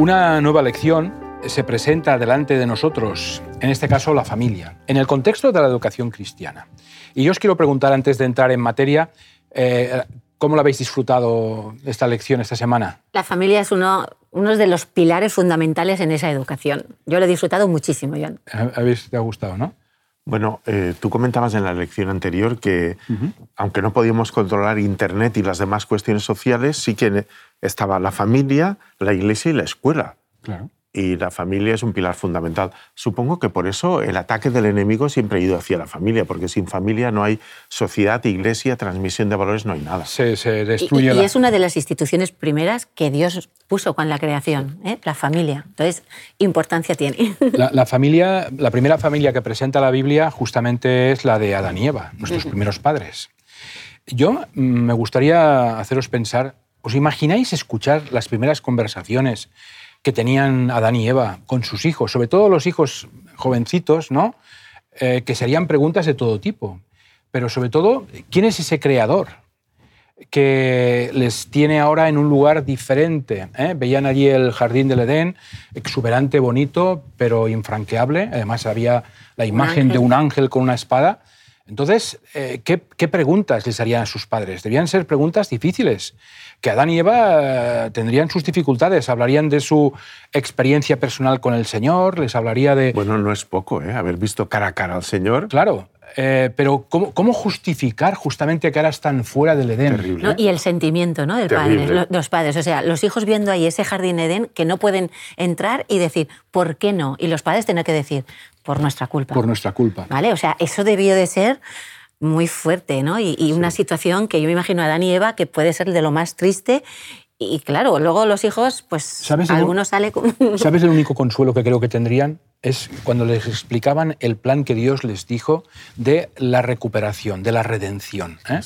Una nueva lección se presenta delante de nosotros, en este caso la familia, en el contexto de la educación cristiana. Y yo os quiero preguntar antes de entrar en materia, eh, ¿cómo lo habéis disfrutado esta lección esta semana? La familia es uno, uno de los pilares fundamentales en esa educación. Yo lo he disfrutado muchísimo, John. ¿Habéis, te ha gustado, no? Bueno, eh, tú comentabas en la lección anterior que, aunque no podíamos controlar Internet y las demás cuestiones sociales, sí que estaba la familia, la iglesia y la escuela. Claro y la familia es un pilar fundamental. Supongo que por eso el ataque del enemigo siempre ha ido hacia la familia, porque sin familia no hay sociedad, iglesia, transmisión de valores, no hay nada. Se, se destruye. Y, y, es una de las instituciones primeras que Dios puso con la creación, ¿eh? la familia. Entonces, importancia tiene. La, la, familia, la primera familia que presenta la Biblia justamente es la de Adán y Eva, nuestros primeros padres. Yo mm, me gustaría haceros pensar, ¿os imagináis escuchar las primeras conversaciones? Que tenían Adán y Eva con sus hijos, sobre todo los hijos jovencitos, ¿no? Eh, que serían preguntas de todo tipo. Pero sobre todo, ¿quién es ese creador que les tiene ahora en un lugar diferente? ¿eh? Veían allí el jardín del Edén, exuberante, bonito, pero infranqueable. Además había la imagen de un ángel con una espada. Entonces, eh, ¿qué, ¿qué, preguntas les harían a sus padres? Debían ser preguntas difíciles que Adán y Eva eh, tendrían sus dificultades, hablarían de su experiencia personal con el Señor, les hablaría de... Bueno, no es poco, ¿eh? Haber visto cara a cara al Señor. Claro, eh, pero ¿cómo, ¿cómo, justificar justamente que ahora están fuera del Edén? ¿No? Y el sentimiento ¿no? del padre, los padres. O sea, los hijos viendo ahí ese jardín Edén que no pueden entrar y decir, ¿por qué no? Y los padres tienen que decir, por nuestra culpa. Por nuestra culpa. ¿Vale? O sea, eso debió de ser muy fuerte, ¿no? Y, y una situación que yo me imagino a Adán y Eva que puede ser de lo más triste. Y claro, luego los hijos, pues ¿Sabes algunos sale con... ¿Sabes el único consuelo que creo que tendrían? Es cuando les explicaban el plan que Dios les dijo de la recuperación, de la redención. ¿eh?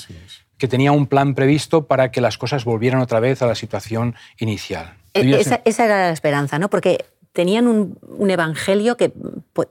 Que tenía un plan previsto para que las cosas volvieran otra vez a la situación inicial. E, esa, esa, era la esperanza, ¿no? Porque tenían un, un evangelio que,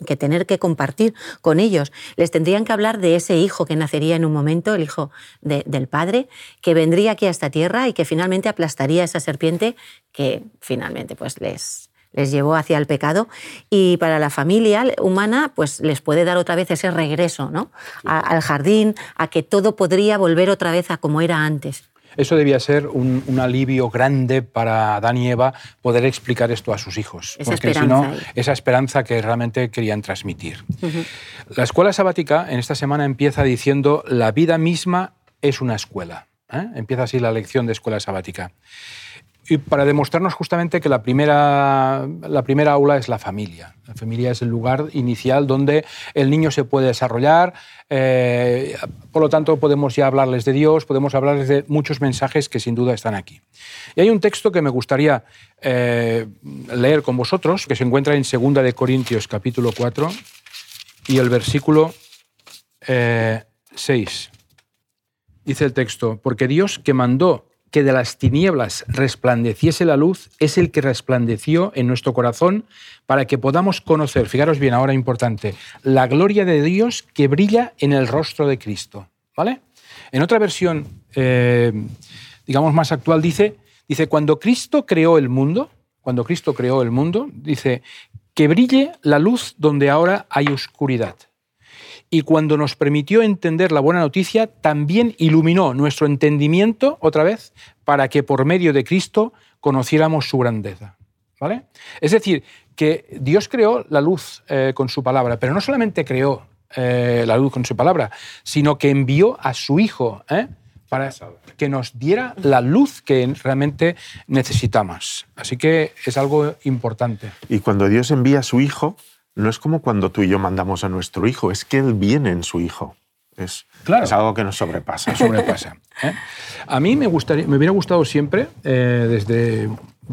que, tener que compartir con ellos. Les tendrían que hablar de ese hijo que nacería en un momento, el hijo de, del Padre, que vendría aquí a esta tierra y que finalmente aplastaría a esa serpiente que finalmente pues, les, les llevó hacia el pecado y para la familia humana pues les puede dar otra vez ese regreso ¿no? A, al jardín, a que todo podría volver otra vez a como era antes. Eso debía ser un, un, alivio grande para Adán y Eva poder explicar esto a sus hijos, esa porque si no, esa esperanza que realmente querían transmitir. Uh -huh. La escuela sabática en esta semana empieza diciendo la vida misma es una escuela. ¿eh? Empieza así la lección de escuela sabática. Y para demostrarnos justamente que la primera, la primera aula es la familia. La familia es el lugar inicial donde el niño se puede desarrollar. Eh, por lo tanto, podemos ya hablarles de Dios, podemos hablarles de muchos mensajes que sin duda están aquí. Y hay un texto que me gustaría eh, leer con vosotros, que se encuentra en 2 de Corintios capítulo 4 y el versículo eh, 6. Dice el texto, porque Dios que mandó que de las tinieblas resplandeciese la luz es el que resplandeció en nuestro corazón para que podamos conocer, fijaros bien, ahora importante, la gloria de Dios que brilla en el rostro de Cristo. ¿Vale? En otra versión, eh, digamos más actual, dice, dice, cuando Cristo creó el mundo, cuando Cristo creó el mundo, dice, que brille la luz donde ahora hay oscuridad y cuando nos permitió entender la buena noticia, también iluminó nuestro entendimiento otra vez para que por medio de Cristo conociéramos su grandeza. ¿Vale? Es decir, que Dios creó la luz eh, con su palabra, pero no solamente creó eh, la luz con su palabra, sino que envió a su Hijo ¿eh? para que nos diera la luz que realmente necesitamos. Así que es algo importante. Y cuando Dios envía a su Hijo, no es como cuando tú y yo mandamos a nuestro hijo, es que él viene en su hijo. Es, claro. es algo que nos sobrepasa. sobrepasa ¿eh? A mí me, gustaría, me hubiera gustado siempre, eh, desde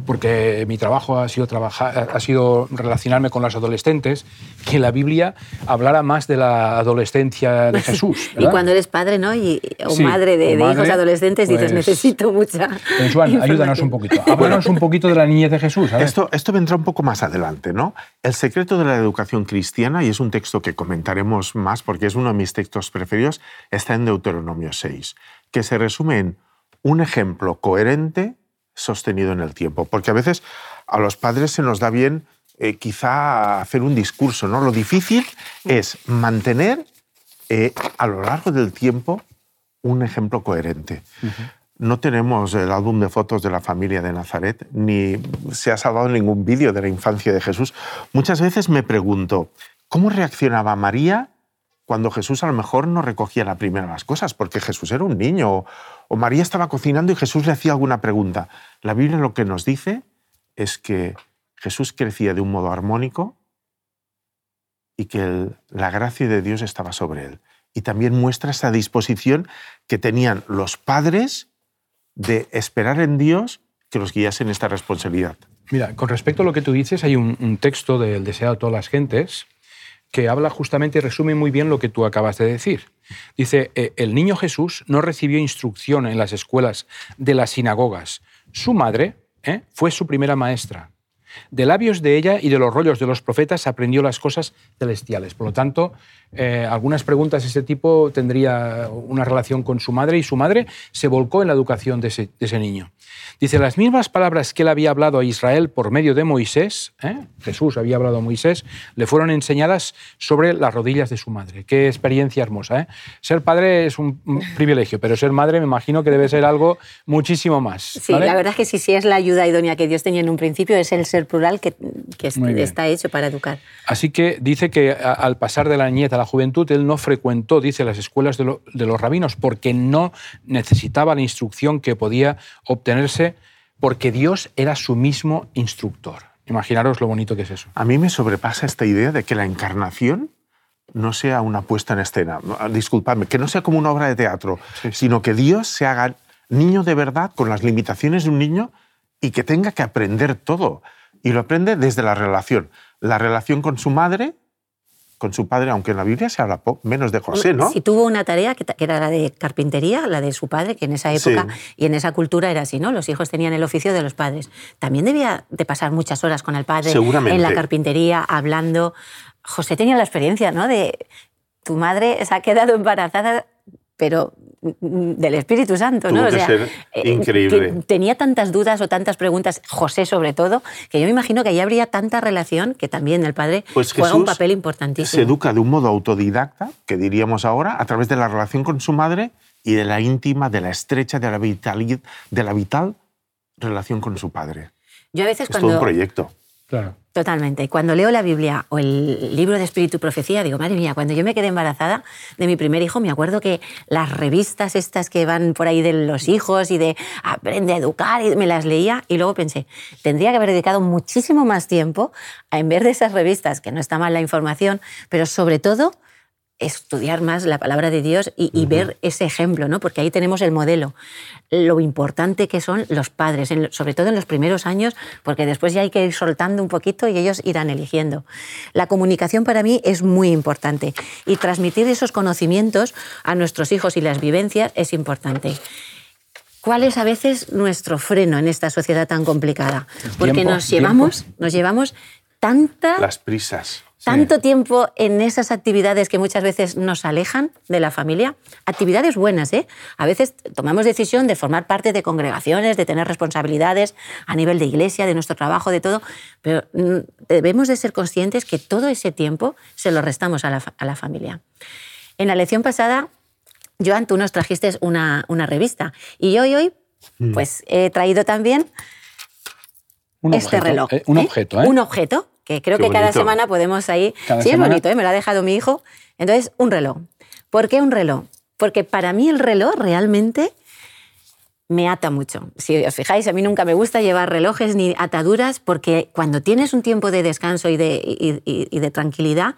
porque mi trabajo ha sido, trabajar, ha sido relacionarme con las adolescentes, que la Biblia hablara más de la adolescencia de Jesús. ¿verdad? Y cuando eres padre ¿no? y, o sí, madre de, o madre, de hijos adolescentes, pues, dices, necesito mucha. Juan, ayúdanos un poquito. Háblanos un poquito de la niñez de Jesús. Esto, esto vendrá un poco más adelante. ¿no? El secreto de la educación cristiana, y es un texto que comentaremos más porque es uno de mis textos preferidos, está en Deuteronomio 6, que se resume en un ejemplo coherente sostenido en el tiempo. Porque a veces a los padres se nos da bien eh, quizá hacer un discurso, ¿no? Lo difícil es mantener eh, a lo largo del tiempo un ejemplo coherente. No tenemos el álbum de fotos de la familia de Nazaret, ni se ha salvado ningún vídeo de la infancia de Jesús. Muchas veces me pregunto, ¿cómo reaccionaba María cuando Jesús a lo mejor no recogía la primera las cosas? Porque Jesús era un niño, o María estaba cocinando y Jesús le hacía alguna pregunta. La Biblia lo que nos dice es que Jesús crecía de un modo armónico y que la gracia de Dios estaba sobre él. Y también muestra esa disposición que tenían los padres de esperar en Dios que los guiase en esta responsabilidad. Mira, con respecto a lo que tú dices, hay un, texto del Deseado de todas las gentes que habla justamente y resume muy bien lo que tú acabas de decir. Dice, eh, el niño Jesús no recibió instrucción en las escuelas de las sinagogas. Su madre eh, fue su primera maestra. De labios de ella y de los rollos de los profetas aprendió las cosas celestiales. Por lo tanto, eh, algunas preguntas de ese tipo tendría una relación con su madre y su madre se volcó en la educación de ese, niño. Dice, las mismas palabras que él había hablado a Israel por medio de Moisés, ¿eh? Jesús había hablado a Moisés, le fueron enseñadas sobre las rodillas de su madre. Qué experiencia hermosa. ¿eh? Ser padre es un privilegio, pero ser madre me imagino que debe ser algo muchísimo más. Sí, la verdad es que sí, sí es la ayuda idónea que Dios tenía en un principio, es el ser plural que, está hecho para educar. Así que dice que al pasar de la nieta la juventud, él no frecuentó, dice, las escuelas de, los rabinos porque no necesitaba la instrucción que podía obtenerse porque Dios era su mismo instructor. Imaginaros lo bonito que es eso. A mí me sobrepasa esta idea de que la encarnación no sea una puesta en escena. Disculpadme, que no sea como una obra de teatro, sino que Dios se haga niño de verdad con las limitaciones de un niño y que tenga que aprender todo. Y lo aprende desde la relación. La relación con su madre, con su padre, aunque en la Biblia se habla menos de José, ¿no? Si tuvo una tarea que, era la de carpintería, la de su padre, que en esa época y en esa cultura era así, ¿no? Los hijos tenían el oficio de los padres. También debía de pasar muchas horas con el padre en la carpintería, hablando. José tenía la experiencia, ¿no? De tu madre se ha quedado embarazada, pero del Espíritu Santo, ¿no? O sea, ser eh, increíble. tenía tantas dudas o tantas preguntas, José sobre todo, que yo me imagino que ahí habría tanta relación que también el padre pues juega un papel importantísimo. Se educa de un modo autodidacta, que diríamos ahora, a través de la relación con su madre y de la íntima, de la estrecha, de la vital, de la vital relación con su padre. Yo a veces es todo un proyecto. Claro. Totalmente. Cuando leo la Biblia o el libro de Espíritu y Profecía, digo, madre mía, cuando yo me quedé embarazada de mi primer hijo, me acuerdo que las revistas estas que van por ahí de los hijos y de aprende a educar, y me las leía y luego pensé, tendría que haber dedicado muchísimo más tiempo a en ver de esas revistas, que no está mal la información, pero sobre todo estudiar más la palabra de Dios y, ver ese ejemplo, ¿no? porque ahí tenemos el modelo. Lo importante que son los padres, sobre todo en los primeros años, porque después ya hay que ir soltando un poquito y ellos irán eligiendo. La comunicación para mí es muy importante y transmitir esos conocimientos a nuestros hijos y las vivencias es importante. ¿Cuál es a veces nuestro freno en esta sociedad tan complicada? Porque nos llevamos, nos llevamos tanta... Las prisas tanto tiempo en esas actividades que muchas veces nos alejan de la familia. Actividades buenas, ¿eh? A veces tomamos decisión de formar parte de congregaciones, de tener responsabilidades a nivel de iglesia, de nuestro trabajo, de todo, pero mm, debemos de ser conscientes que todo ese tiempo se lo restamos a la, familia. En la lección pasada, Joan, tú nos trajiste una, revista y hoy, hoy, mm. pues he traído también este reloj. Eh, un objeto, ¿eh? Un objeto que creo que cada semana podemos ahí... sí, es bonito, ¿eh? me lo ha dejado mi hijo. Entonces, un reloj. ¿Por qué un reloj? Porque para mí el reloj realmente me ata mucho. Si os fijáis, a mí nunca me gusta llevar relojes ni ataduras porque cuando tienes un tiempo de descanso y de, y de tranquilidad,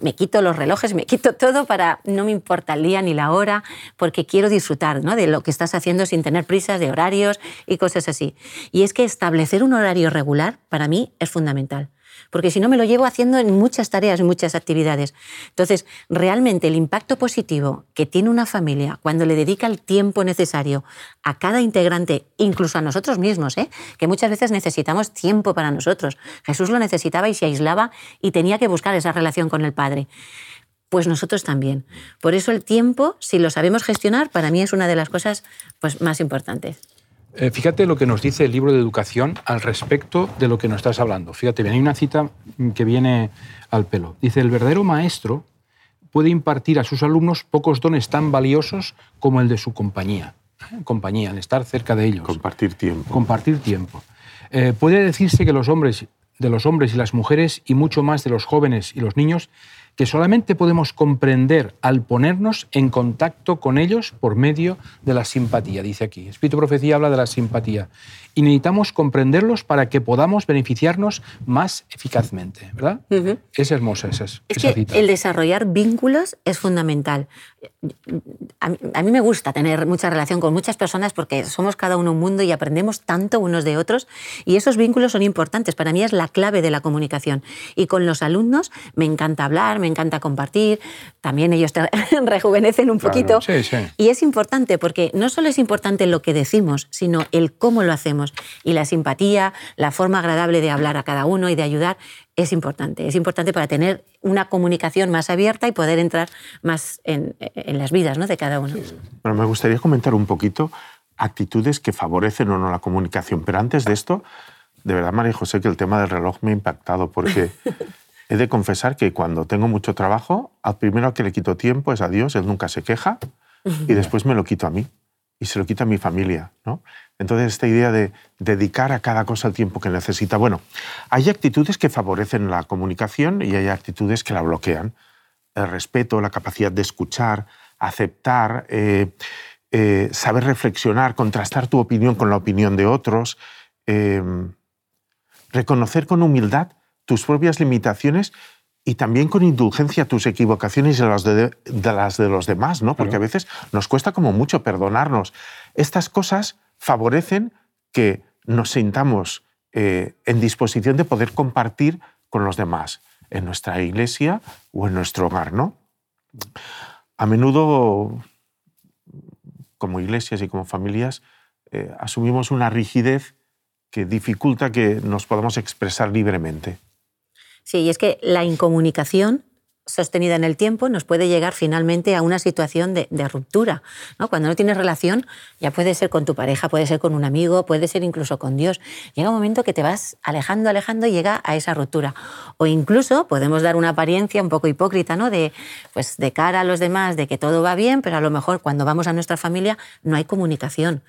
me quito los relojes, me quito todo para no me importa el día ni la hora, porque quiero disfrutar ¿no? de lo que estás haciendo sin tener prisas de horarios y cosas así. Y es que establecer un horario regular para mí es fundamental porque si no me lo llevo haciendo en muchas tareas, muchas actividades. Entonces, realmente el impacto positivo que tiene una familia cuando le dedica el tiempo necesario a cada integrante, incluso a nosotros mismos, ¿eh? que muchas veces necesitamos tiempo para nosotros. Jesús lo necesitaba y se aislaba y tenía que buscar esa relación con el Padre pues nosotros también. Por eso el tiempo, si lo sabemos gestionar, para mí es una de las cosas pues, más importantes. Eh, fíjate lo que nos dice el libro de educación al respecto de lo que nos estás hablando. Fíjate bien, hay una cita que viene al pelo. Dice, el verdadero maestro puede impartir a sus alumnos pocos dones tan valiosos como el de su compañía. ¿eh? Compañía, el estar cerca de ellos. Compartir tiempo. Compartir tiempo. Eh, puede decirse que los hombres, de los hombres y las mujeres, y mucho más de los jóvenes y los niños, que solamente podemos comprender al ponernos en contacto con ellos por medio de la simpatía, dice aquí. Espíritu Profecía habla de la simpatía. Y necesitamos comprenderlos para que podamos beneficiarnos más eficazmente, ¿verdad? Es hermosa esa, es que El desarrollar vínculos es fundamental. A mí, me gusta tener mucha relación con muchas personas porque somos cada uno un mundo y aprendemos tanto unos de otros y esos vínculos son importantes. Para mí es la clave de la comunicación. Y con los alumnos me encanta hablar, me encanta compartir, también ellos te rejuvenecen un poquito. Y es importante porque no solo es importante lo que decimos, sino el cómo lo hacemos. Y la simpatía, la forma agradable de hablar a cada uno y de ayudar es importante. Es importante para tener una comunicación más abierta y poder entrar más en, las vidas ¿no? de cada uno. Bueno, me gustaría comentar un poquito actitudes que favorecen o no la comunicación. Pero antes de esto, de verdad, María José, que el tema del reloj me ha impactado porque He de confesar que cuando tengo mucho trabajo, al primero que le quito tiempo es a Dios, Él nunca se queja, y después me lo quito a mí, y se lo quita a mi familia. ¿no? Entonces, esta idea de dedicar a cada cosa el tiempo que necesita. Bueno, hay actitudes que favorecen la comunicación y hay actitudes que la bloquean. El respeto, la capacidad de escuchar, aceptar, eh, eh, saber reflexionar, contrastar tu opinión con la opinión de otros, eh, reconocer con humildad tus propias limitaciones y también con indulgencia tus equivocaciones y las de, las de los demás, ¿no? Porque a veces nos cuesta como mucho perdonarnos. Estas cosas favorecen que nos sintamos eh, en disposición de poder compartir con los demás en nuestra iglesia o en nuestro hogar, ¿no? A menudo, como iglesias y como familias, eh, asumimos una rigidez que dificulta que nos podamos expresar libremente. Sí, y es que la incomunicación sostenida en el tiempo nos puede llegar finalmente a una situación de, ruptura. ¿no? Cuando no tienes relación, ya puede ser con tu pareja, puede ser con un amigo, puede ser incluso con Dios. Llega un momento que te vas alejando, alejando y llega a esa ruptura. O incluso podemos dar una apariencia un poco hipócrita, ¿no? De, pues, de cara a los demás, de que todo va bien, pero a lo mejor cuando vamos a nuestra familia no hay comunicación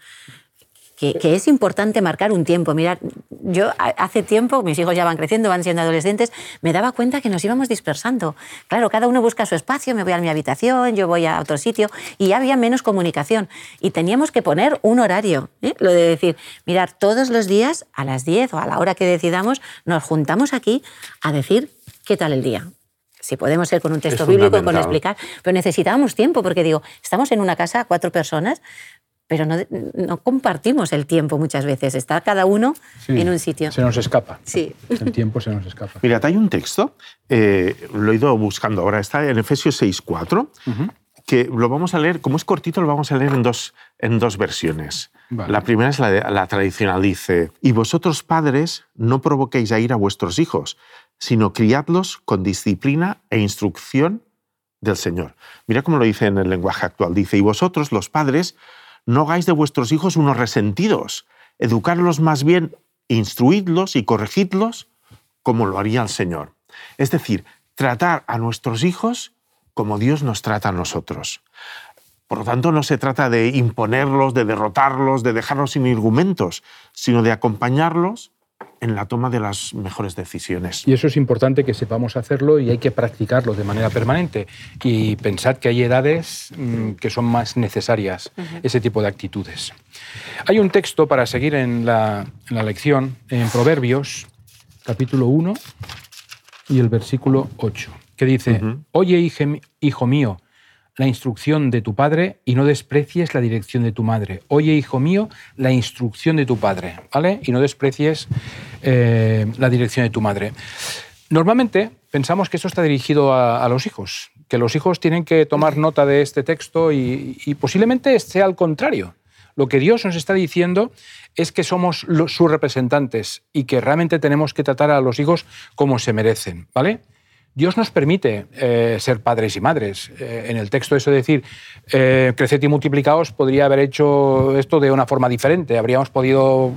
que, es importante marcar un tiempo. Mira, yo hace tiempo, mis hijos ya van creciendo, van siendo adolescentes, me daba cuenta que nos íbamos dispersando. Claro, cada uno busca su espacio, me voy a mi habitación, yo voy a otro sitio, y ya había menos comunicación. Y teníamos que poner un horario, ¿eh? lo de decir, mirar, todos los días a las 10 o a la hora que decidamos, nos juntamos aquí a decir qué tal el día, si podemos ser con un texto bíblico, con explicar, pero necesitábamos tiempo, porque digo, estamos en una casa, cuatro personas, pero no, compartimos el tiempo muchas veces. Está cada uno en un sitio. Se nos escapa. Sí. El tiempo se nos escapa. Mira, hay un texto, eh, lo he ido buscando ahora, está en Efesios 6.4, que lo vamos a leer, como es cortito, lo vamos a leer en dos, en dos versiones. La primera es la, la tradicional, dice, y vosotros padres no provoquéis a ir a vuestros hijos, sino criadlos con disciplina e instrucción del Señor. Mira cómo lo dice en el lenguaje actual. Dice, y vosotros los padres no hagáis de vuestros hijos unos resentidos, educarlos más bien, instruidlos y corregidlos como lo haría el Señor. Es decir, tratar a nuestros hijos como Dios nos trata a nosotros. Por lo tanto, no se trata de imponerlos, de derrotarlos, de dejarlos sin argumentos, sino de acompañarlos en la toma de las mejores decisiones. Y eso es importante que sepamos hacerlo y hay que practicarlo de manera permanente. Y pensad que hay edades mm, que son más necesarias ese tipo de actitudes. Hay un texto para seguir en la, lección, en Proverbios, capítulo 1 y el versículo 8, que dice, Oye, hijo mío, la instrucción de tu padre y no desprecies la dirección de tu madre. Oye, hijo mío, la instrucción de tu padre, ¿vale? Y no desprecies eh, la dirección de tu madre. Normalmente pensamos que esto está dirigido a, los hijos, que los hijos tienen que tomar nota de este texto y, posiblemente sea al contrario. Lo que Dios nos está diciendo es que somos sus representantes y que realmente tenemos que tratar a los hijos como se merecen, ¿vale? Dios nos permite eh, ser padres y madres. Eh, en el texto eso de decir, eh, creced y multiplicaos, podría haber hecho esto de una forma diferente. Habríamos podido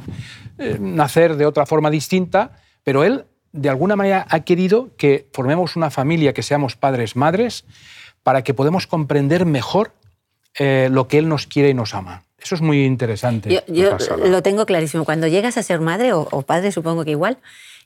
nacer de otra forma distinta, pero Él de alguna manera ha querido que formemos una familia, que seamos padres, madres, para que podamos comprender mejor lo que Él nos quiere y nos ama. Eso es muy interesante. Yo, lo tengo clarísimo. Cuando llegas a ser madre o, o padre, supongo que igual,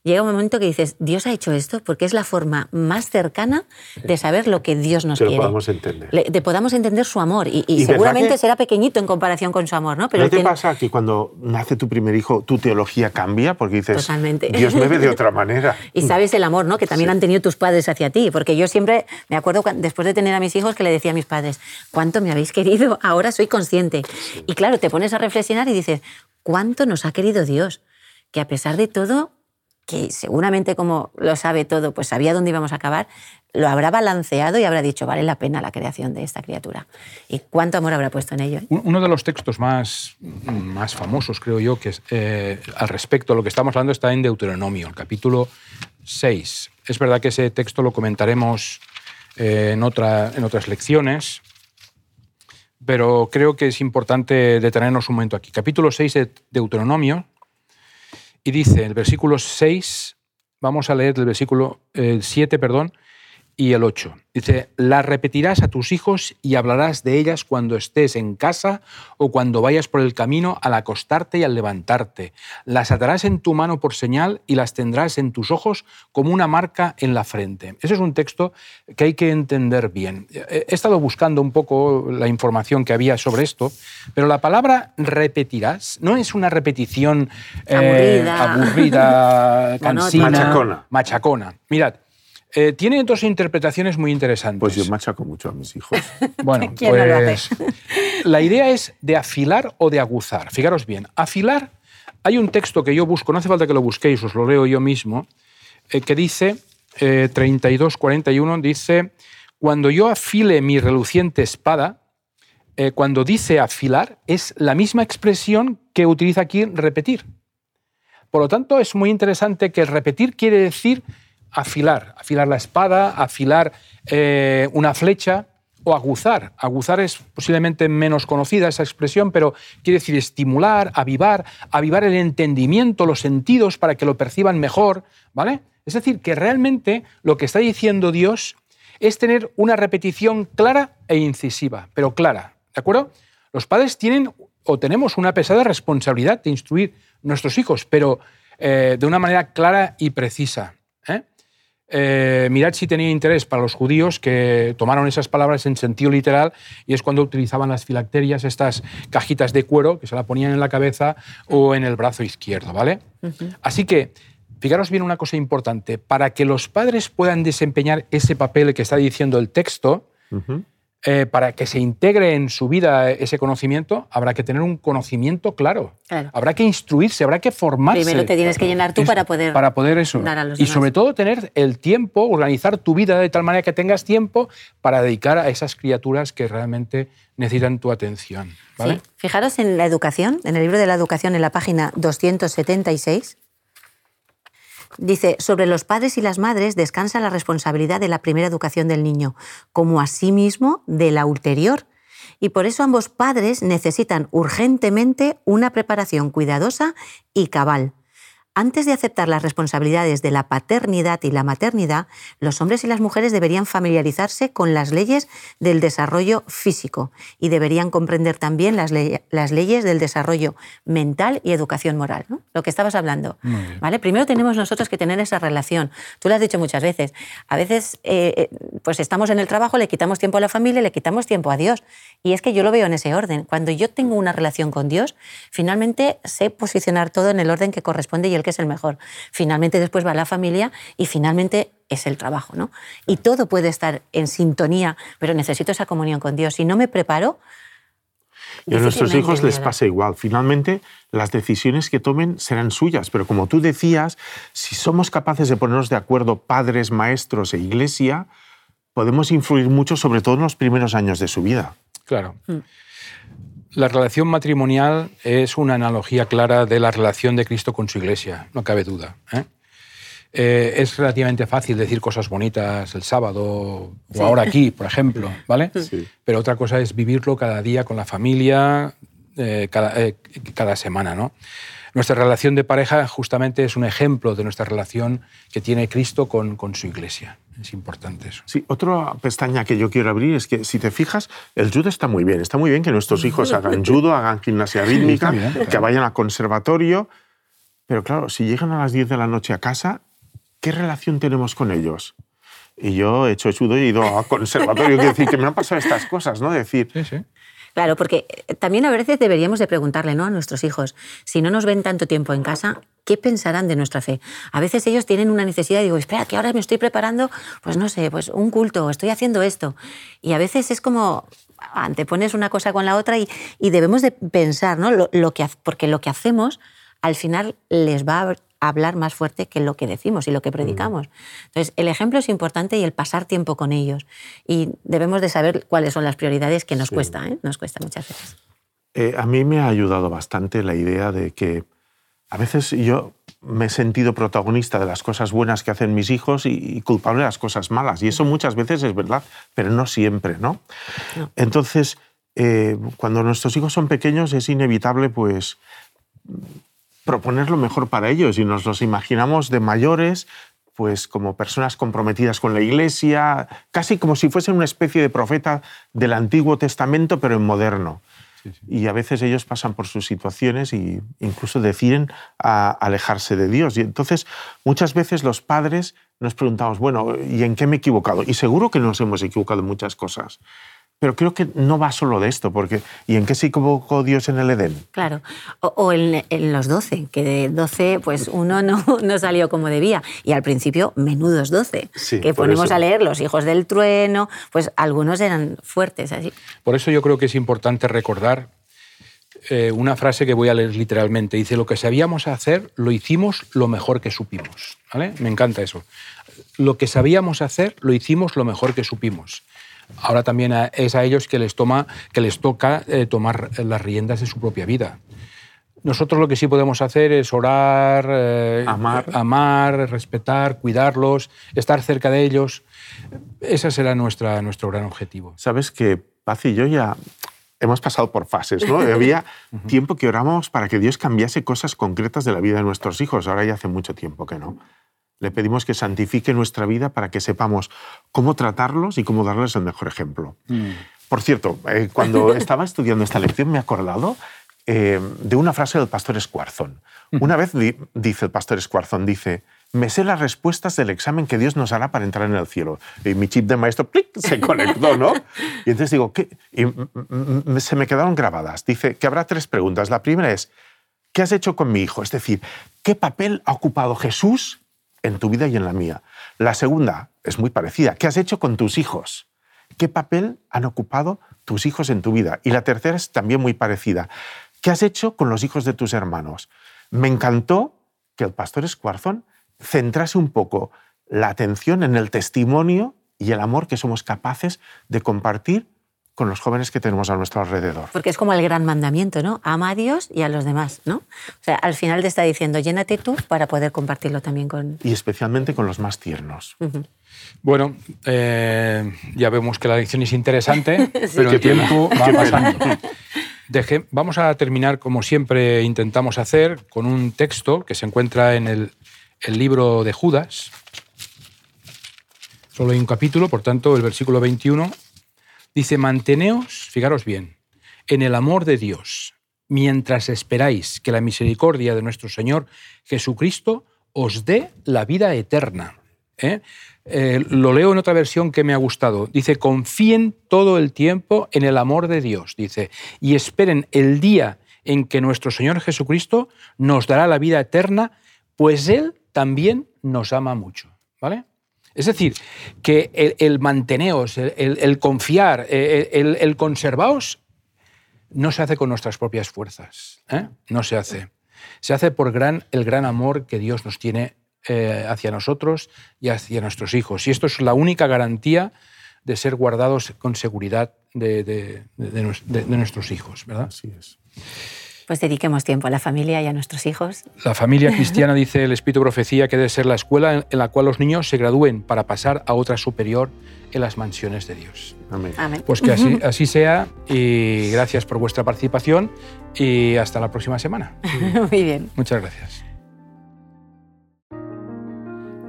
llega un momento que dices, Dios ha hecho esto porque es la forma más cercana de saber lo que Dios nos quiere. podamos entender. de podamos entender su amor. Y, seguramente será pequeñito en comparación con su amor, ¿no? Pero ¿No te pasa que cuando nace tu primer hijo, tu teología cambia? Porque dices, Dios me ve de otra manera. y sabes el amor, ¿no? Que también han tenido tus padres hacia ti. Porque yo siempre me acuerdo, después de tener a mis hijos, que le decía a mis padres, ¿cuánto me habéis querido? Ahora soy consciente. Y claro, te pones a reflexionar y dices, ¿cuánto nos ha querido Dios? Que a pesar de todo, que seguramente como lo sabe todo, pues sabía dónde íbamos a acabar, lo habrá balanceado y habrá dicho, vale la pena la creación de esta criatura. ¿Y cuánto amor habrá puesto en ello? Uno de los textos más, más famosos, creo yo, que eh, al respecto, lo que estamos hablando está en Deuteronomio, el capítulo 6. Es verdad que ese texto lo comentaremos eh, en, otra, en otras lecciones, pero creo que es importante detenernos un momento aquí. Capítulo 6 de Deuteronomio, y dice, el versículo 6, vamos a leer el versículo 7, perdón, y el 8. Dice, las repetirás a tus hijos y hablarás de ellas cuando estés en casa o cuando vayas por el camino al acostarte y al levantarte. Las atarás en tu mano por señal y las tendrás en tus ojos como una marca en la frente. Ese es un texto que hay que entender bien. He estado buscando un poco la información que había sobre esto, pero la palabra repetirás no es una repetición eh, aburrida, cansina, machacona. machacona. Mirad, eh, tiene dos interpretaciones muy interesantes. Pues yo machaco mucho a mis hijos. Bueno, pues la idea es de afilar o de aguzar. Fijaros bien, afilar, hay un texto que yo busco, no hace falta que lo busquéis, os lo leo yo mismo, eh, que dice, eh, 32-41, dice, cuando yo afile mi reluciente espada, eh, cuando dice afilar, es la misma expresión que utiliza aquí repetir. Por lo tanto, es muy interesante que repetir quiere decir afilar, afilar la espada, afilar eh, una flecha o aguzar. Aguzar es posiblemente menos conocida esa expresión, pero quiere decir estimular, avivar, avivar el entendimiento, los sentidos para que lo perciban mejor, ¿vale? Es decir, que realmente lo que está diciendo Dios es tener una repetición clara e incisiva, pero clara, ¿de acuerdo? Los padres tienen o tenemos una pesada responsabilidad de instruir nuestros hijos, pero eh, de una manera clara y precisa. ¿Eh? mirad si tenía interés para los judíos que tomaron esas palabras en sentido literal y es cuando utilizaban las filacterias, estas cajitas de cuero que se la ponían en la cabeza o en el brazo izquierdo, ¿vale? Así que, fijaros bien una cosa importante, para que los padres puedan desempeñar ese papel que está diciendo el texto, eh, para que se integre en su vida ese conocimiento, habrá que tener un conocimiento claro. Habrá que instruirse, habrá que formarse. Primero te tienes que llenar tú para poder, para poder eso. Dar a los y sobre todo tener el tiempo, organizar tu vida de tal manera que tengas tiempo para dedicar a esas criaturas que realmente necesitan tu atención. ¿vale? Fijaros en la educación, en el libro de la educación, en la página 276, Dice, sobre los padres y las madres descansa la responsabilidad de la primera educación del niño, como asimismo de la ulterior. Y por eso ambos padres necesitan urgentemente una preparación cuidadosa y cabal. Antes de aceptar las responsabilidades de la paternidad y la maternidad, los hombres y las mujeres deberían familiarizarse con las leyes del desarrollo físico y deberían comprender también las, leyes del desarrollo mental y educación moral. Lo que estabas hablando. ¿vale? Primero tenemos nosotros que tener esa relación. Tú lo has dicho muchas veces. A veces eh, eh, pues estamos en el trabajo, le quitamos tiempo a la familia, le quitamos tiempo a Dios. Y es que yo lo veo en ese orden. Cuando yo tengo una relación con Dios, finalmente sé posicionar todo en el orden que corresponde y el que es el mejor. Finalmente después va la familia y finalmente es el trabajo, ¿no? Y todo puede estar en sintonía, pero necesito esa comunión con Dios. Si no me preparo... Y a nuestros hijos les pasa igual. Finalmente, las decisiones que tomen serán suyas, pero como tú decías, si somos capaces de ponernos de acuerdo padres, maestros e iglesia, podemos influir mucho, sobre todo en los primeros años de su vida. Claro. Mm. La relación matrimonial es una analogía clara de la relación de Cristo con su iglesia, no cabe duda. ¿eh? Eh, es relativamente fácil decir cosas bonitas el sábado o ahora aquí, por ejemplo, ¿vale? Sí. Pero otra cosa es vivirlo cada día con la familia, eh, cada, eh, cada semana, ¿no? Nuestra relación de pareja justamente es un ejemplo de nuestra relación que tiene Cristo con, con su iglesia. Es importante eso. Sí, otra pestaña que yo quiero abrir es que si te fijas, el judo está muy bien. Está muy bien que nuestros hijos hagan judo, hagan gimnasia rítmica, bien, que vayan al conservatorio. Pero claro, si llegan a las 10 de la noche a casa, ¿qué relación tenemos con ellos? Y yo he hecho judo y he ido al conservatorio. Quiero decir que me han pasado estas cosas, ¿no? Decir, Sí, sí. Claro, porque eh, también a veces deberíamos de preguntarle ¿no? a nuestros hijos, si no nos ven tanto tiempo en casa, ¿qué pensarán de nuestra fe? A veces ellos tienen una necesidad y digo, espera, que ahora me estoy preparando, pues no sé, pues un culto, estoy haciendo esto. Y a veces es como, antepones una cosa con la otra y, y debemos de pensar, ¿no? Lo, lo que, porque lo que hacemos al final les va a hablar más fuerte que lo que decimos y lo que predicamos. Entonces, el ejemplo es importante y el pasar tiempo con ellos. Y debemos de saber cuáles son las prioridades que nos Sí. cuesta, ¿eh? Nos cuesta muchas veces. Eh, a mí me ha ayudado bastante la idea de que a veces yo me he sentido protagonista de las cosas buenas que hacen mis hijos y, culpable de las cosas malas. Y eso muchas veces es verdad, pero no siempre, ¿no? No. Entonces, eh, cuando nuestros hijos son pequeños es inevitable, pues, proponer lo mejor para ellos y nos los imaginamos de mayores, pues como personas comprometidas con la Iglesia, casi como si fuesen una especie de profeta del Antiguo Testamento, pero en moderno. Y a veces ellos pasan por sus situaciones e incluso deciden a alejarse de Dios. Y entonces muchas veces los padres nos preguntamos, bueno, ¿y en qué me he equivocado? Y seguro que nos hemos equivocado en muchas cosas. Pero creo que no va solo de esto, porque ¿y en qué se equivocó Dios en el Edén? Claro. O, o en, en los 12, que de 12 pues uno no, no salió como debía. Y al principio, menudos 12, Sí, que ponemos eso. a leer Los hijos del trueno, pues algunos eran fuertes. Así. Por eso yo creo que es importante recordar eh, una frase que voy a leer literalmente. Dice, lo que sabíamos hacer, lo hicimos lo mejor que supimos. ¿Vale? Me encanta eso. Lo que sabíamos hacer, lo hicimos lo mejor que supimos. Ahora también a- es a ellos que les, toma, que les toca eh, tomar las riendas de su propia vida. Nosotros lo que sí podemos hacer es orar, eh, Amar. amar, respetar, cuidarlos, estar cerca de ellos. Ese será nuestra, nuestro gran objetivo. Sabes que Paz y yo ya hemos pasado por fases, ¿no? Había tiempo que orábamos para que Dios cambiase cosas concretas de la vida de nuestros hijos. Ahora ya hace mucho tiempo que no. Le pedimos que santifique nuestra vida para que sepamos cómo tratarlos y cómo darles el mejor ejemplo. Por cierto, eh, cuando estaba estudiando esta lección me he acordado eh, de una frase del pastor Escuarzón. Una vez di- dice el pastor Escuarzón, dice, me sé las respuestas del examen que Dios nos hará para entrar en el cielo. Y mi chip de maestro ¡plic! se conectó, ¿no? Y entonces digo, ¿qué? Y mm, mm, mm, se me quedaron grabadas. Dice que habrá tres preguntas. La primera es, ¿qué has hecho con mi hijo? Es decir, ¿qué papel ha ocupado Jesús en tu vida y en la mía? La segunda es muy parecida. ¿Qué has hecho con tus hijos? ¿Qué papel han ocupado tus hijos en tu vida? Y la tercera es también muy parecida. ¿Qué has hecho con los hijos de tus hermanos? Me encantó que el pastor Escuarzón centrase un poco la atención en el testimonio y el amor que somos capaces de compartir con los jóvenes que tenemos a nuestro alrededor. Porque es como el gran mandamiento, ¿no? Ama a Dios y a los demás, ¿no? O sea, al final te está diciendo, llénate tú para poder compartirlo también con... Y especialmente con los más tiernos. Bueno, eh, ya vemos que la lección es interesante, pero el pena, tiempo va pasando. Deje- vamos a terminar, como siempre intentamos hacer, con un texto que se encuentra en el, el libro de Judas. Solo hay un capítulo, por tanto, el versículo 21 dice, manteneos, fijaros bien, en el amor de Dios, mientras esperáis que la misericordia de nuestro Señor Jesucristo os dé la vida eterna. ¿eh? Eh, lo leo en otra versión que me ha gustado. Dice, confíen todo el tiempo en el amor de Dios, dice, y esperen el día en que nuestro Señor Jesucristo nos dará la vida eterna, pues Él también nos ama mucho. ¿Vale? Es decir, que el, el manteneos, el, confiar, el, el- conservaos, no se hace con nuestras propias fuerzas. ¿eh? No se hace. Se hace por gran, el gran amor que Dios nos tiene eh, hacia nosotros y hacia nuestros hijos. Y esto es la única garantía de ser guardados con seguridad de nuestros hijos, ¿verdad? Así es. Pues dediquemos tiempo a la familia y a nuestros hijos. La familia cristiana, dice el Espíritu Profecía, que debe ser la escuela en la cual los niños se gradúen para pasar a otra superior en las mansiones de Dios. Amén. Amén. Pues que así, así sea y gracias por vuestra participación y hasta la próxima semana. Muy bien. Muchas gracias.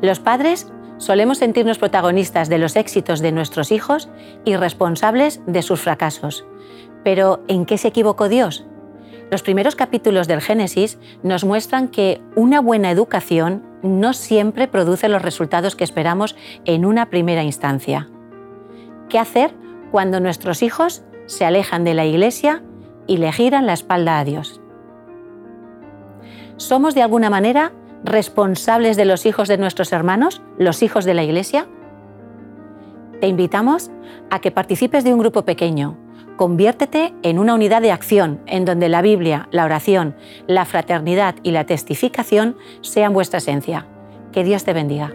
Los padres solemos sentirnos protagonistas de los éxitos de nuestros hijos y responsables de sus fracasos. Pero ¿en qué se equivocó Dios? Los primeros capítulos del Génesis nos muestran que una buena educación no siempre produce los resultados que esperamos en una primera instancia. ¿Qué hacer cuando nuestros hijos se alejan de la Iglesia y le giran la espalda a Dios? ¿Somos de alguna manera responsables de los hijos de nuestros hermanos, los hijos de la Iglesia? Te invitamos a que participes de un grupo pequeño. Conviértete en una unidad de acción en donde la Biblia, la oración, la fraternidad y la testificación sean vuestra esencia. Que Dios te bendiga.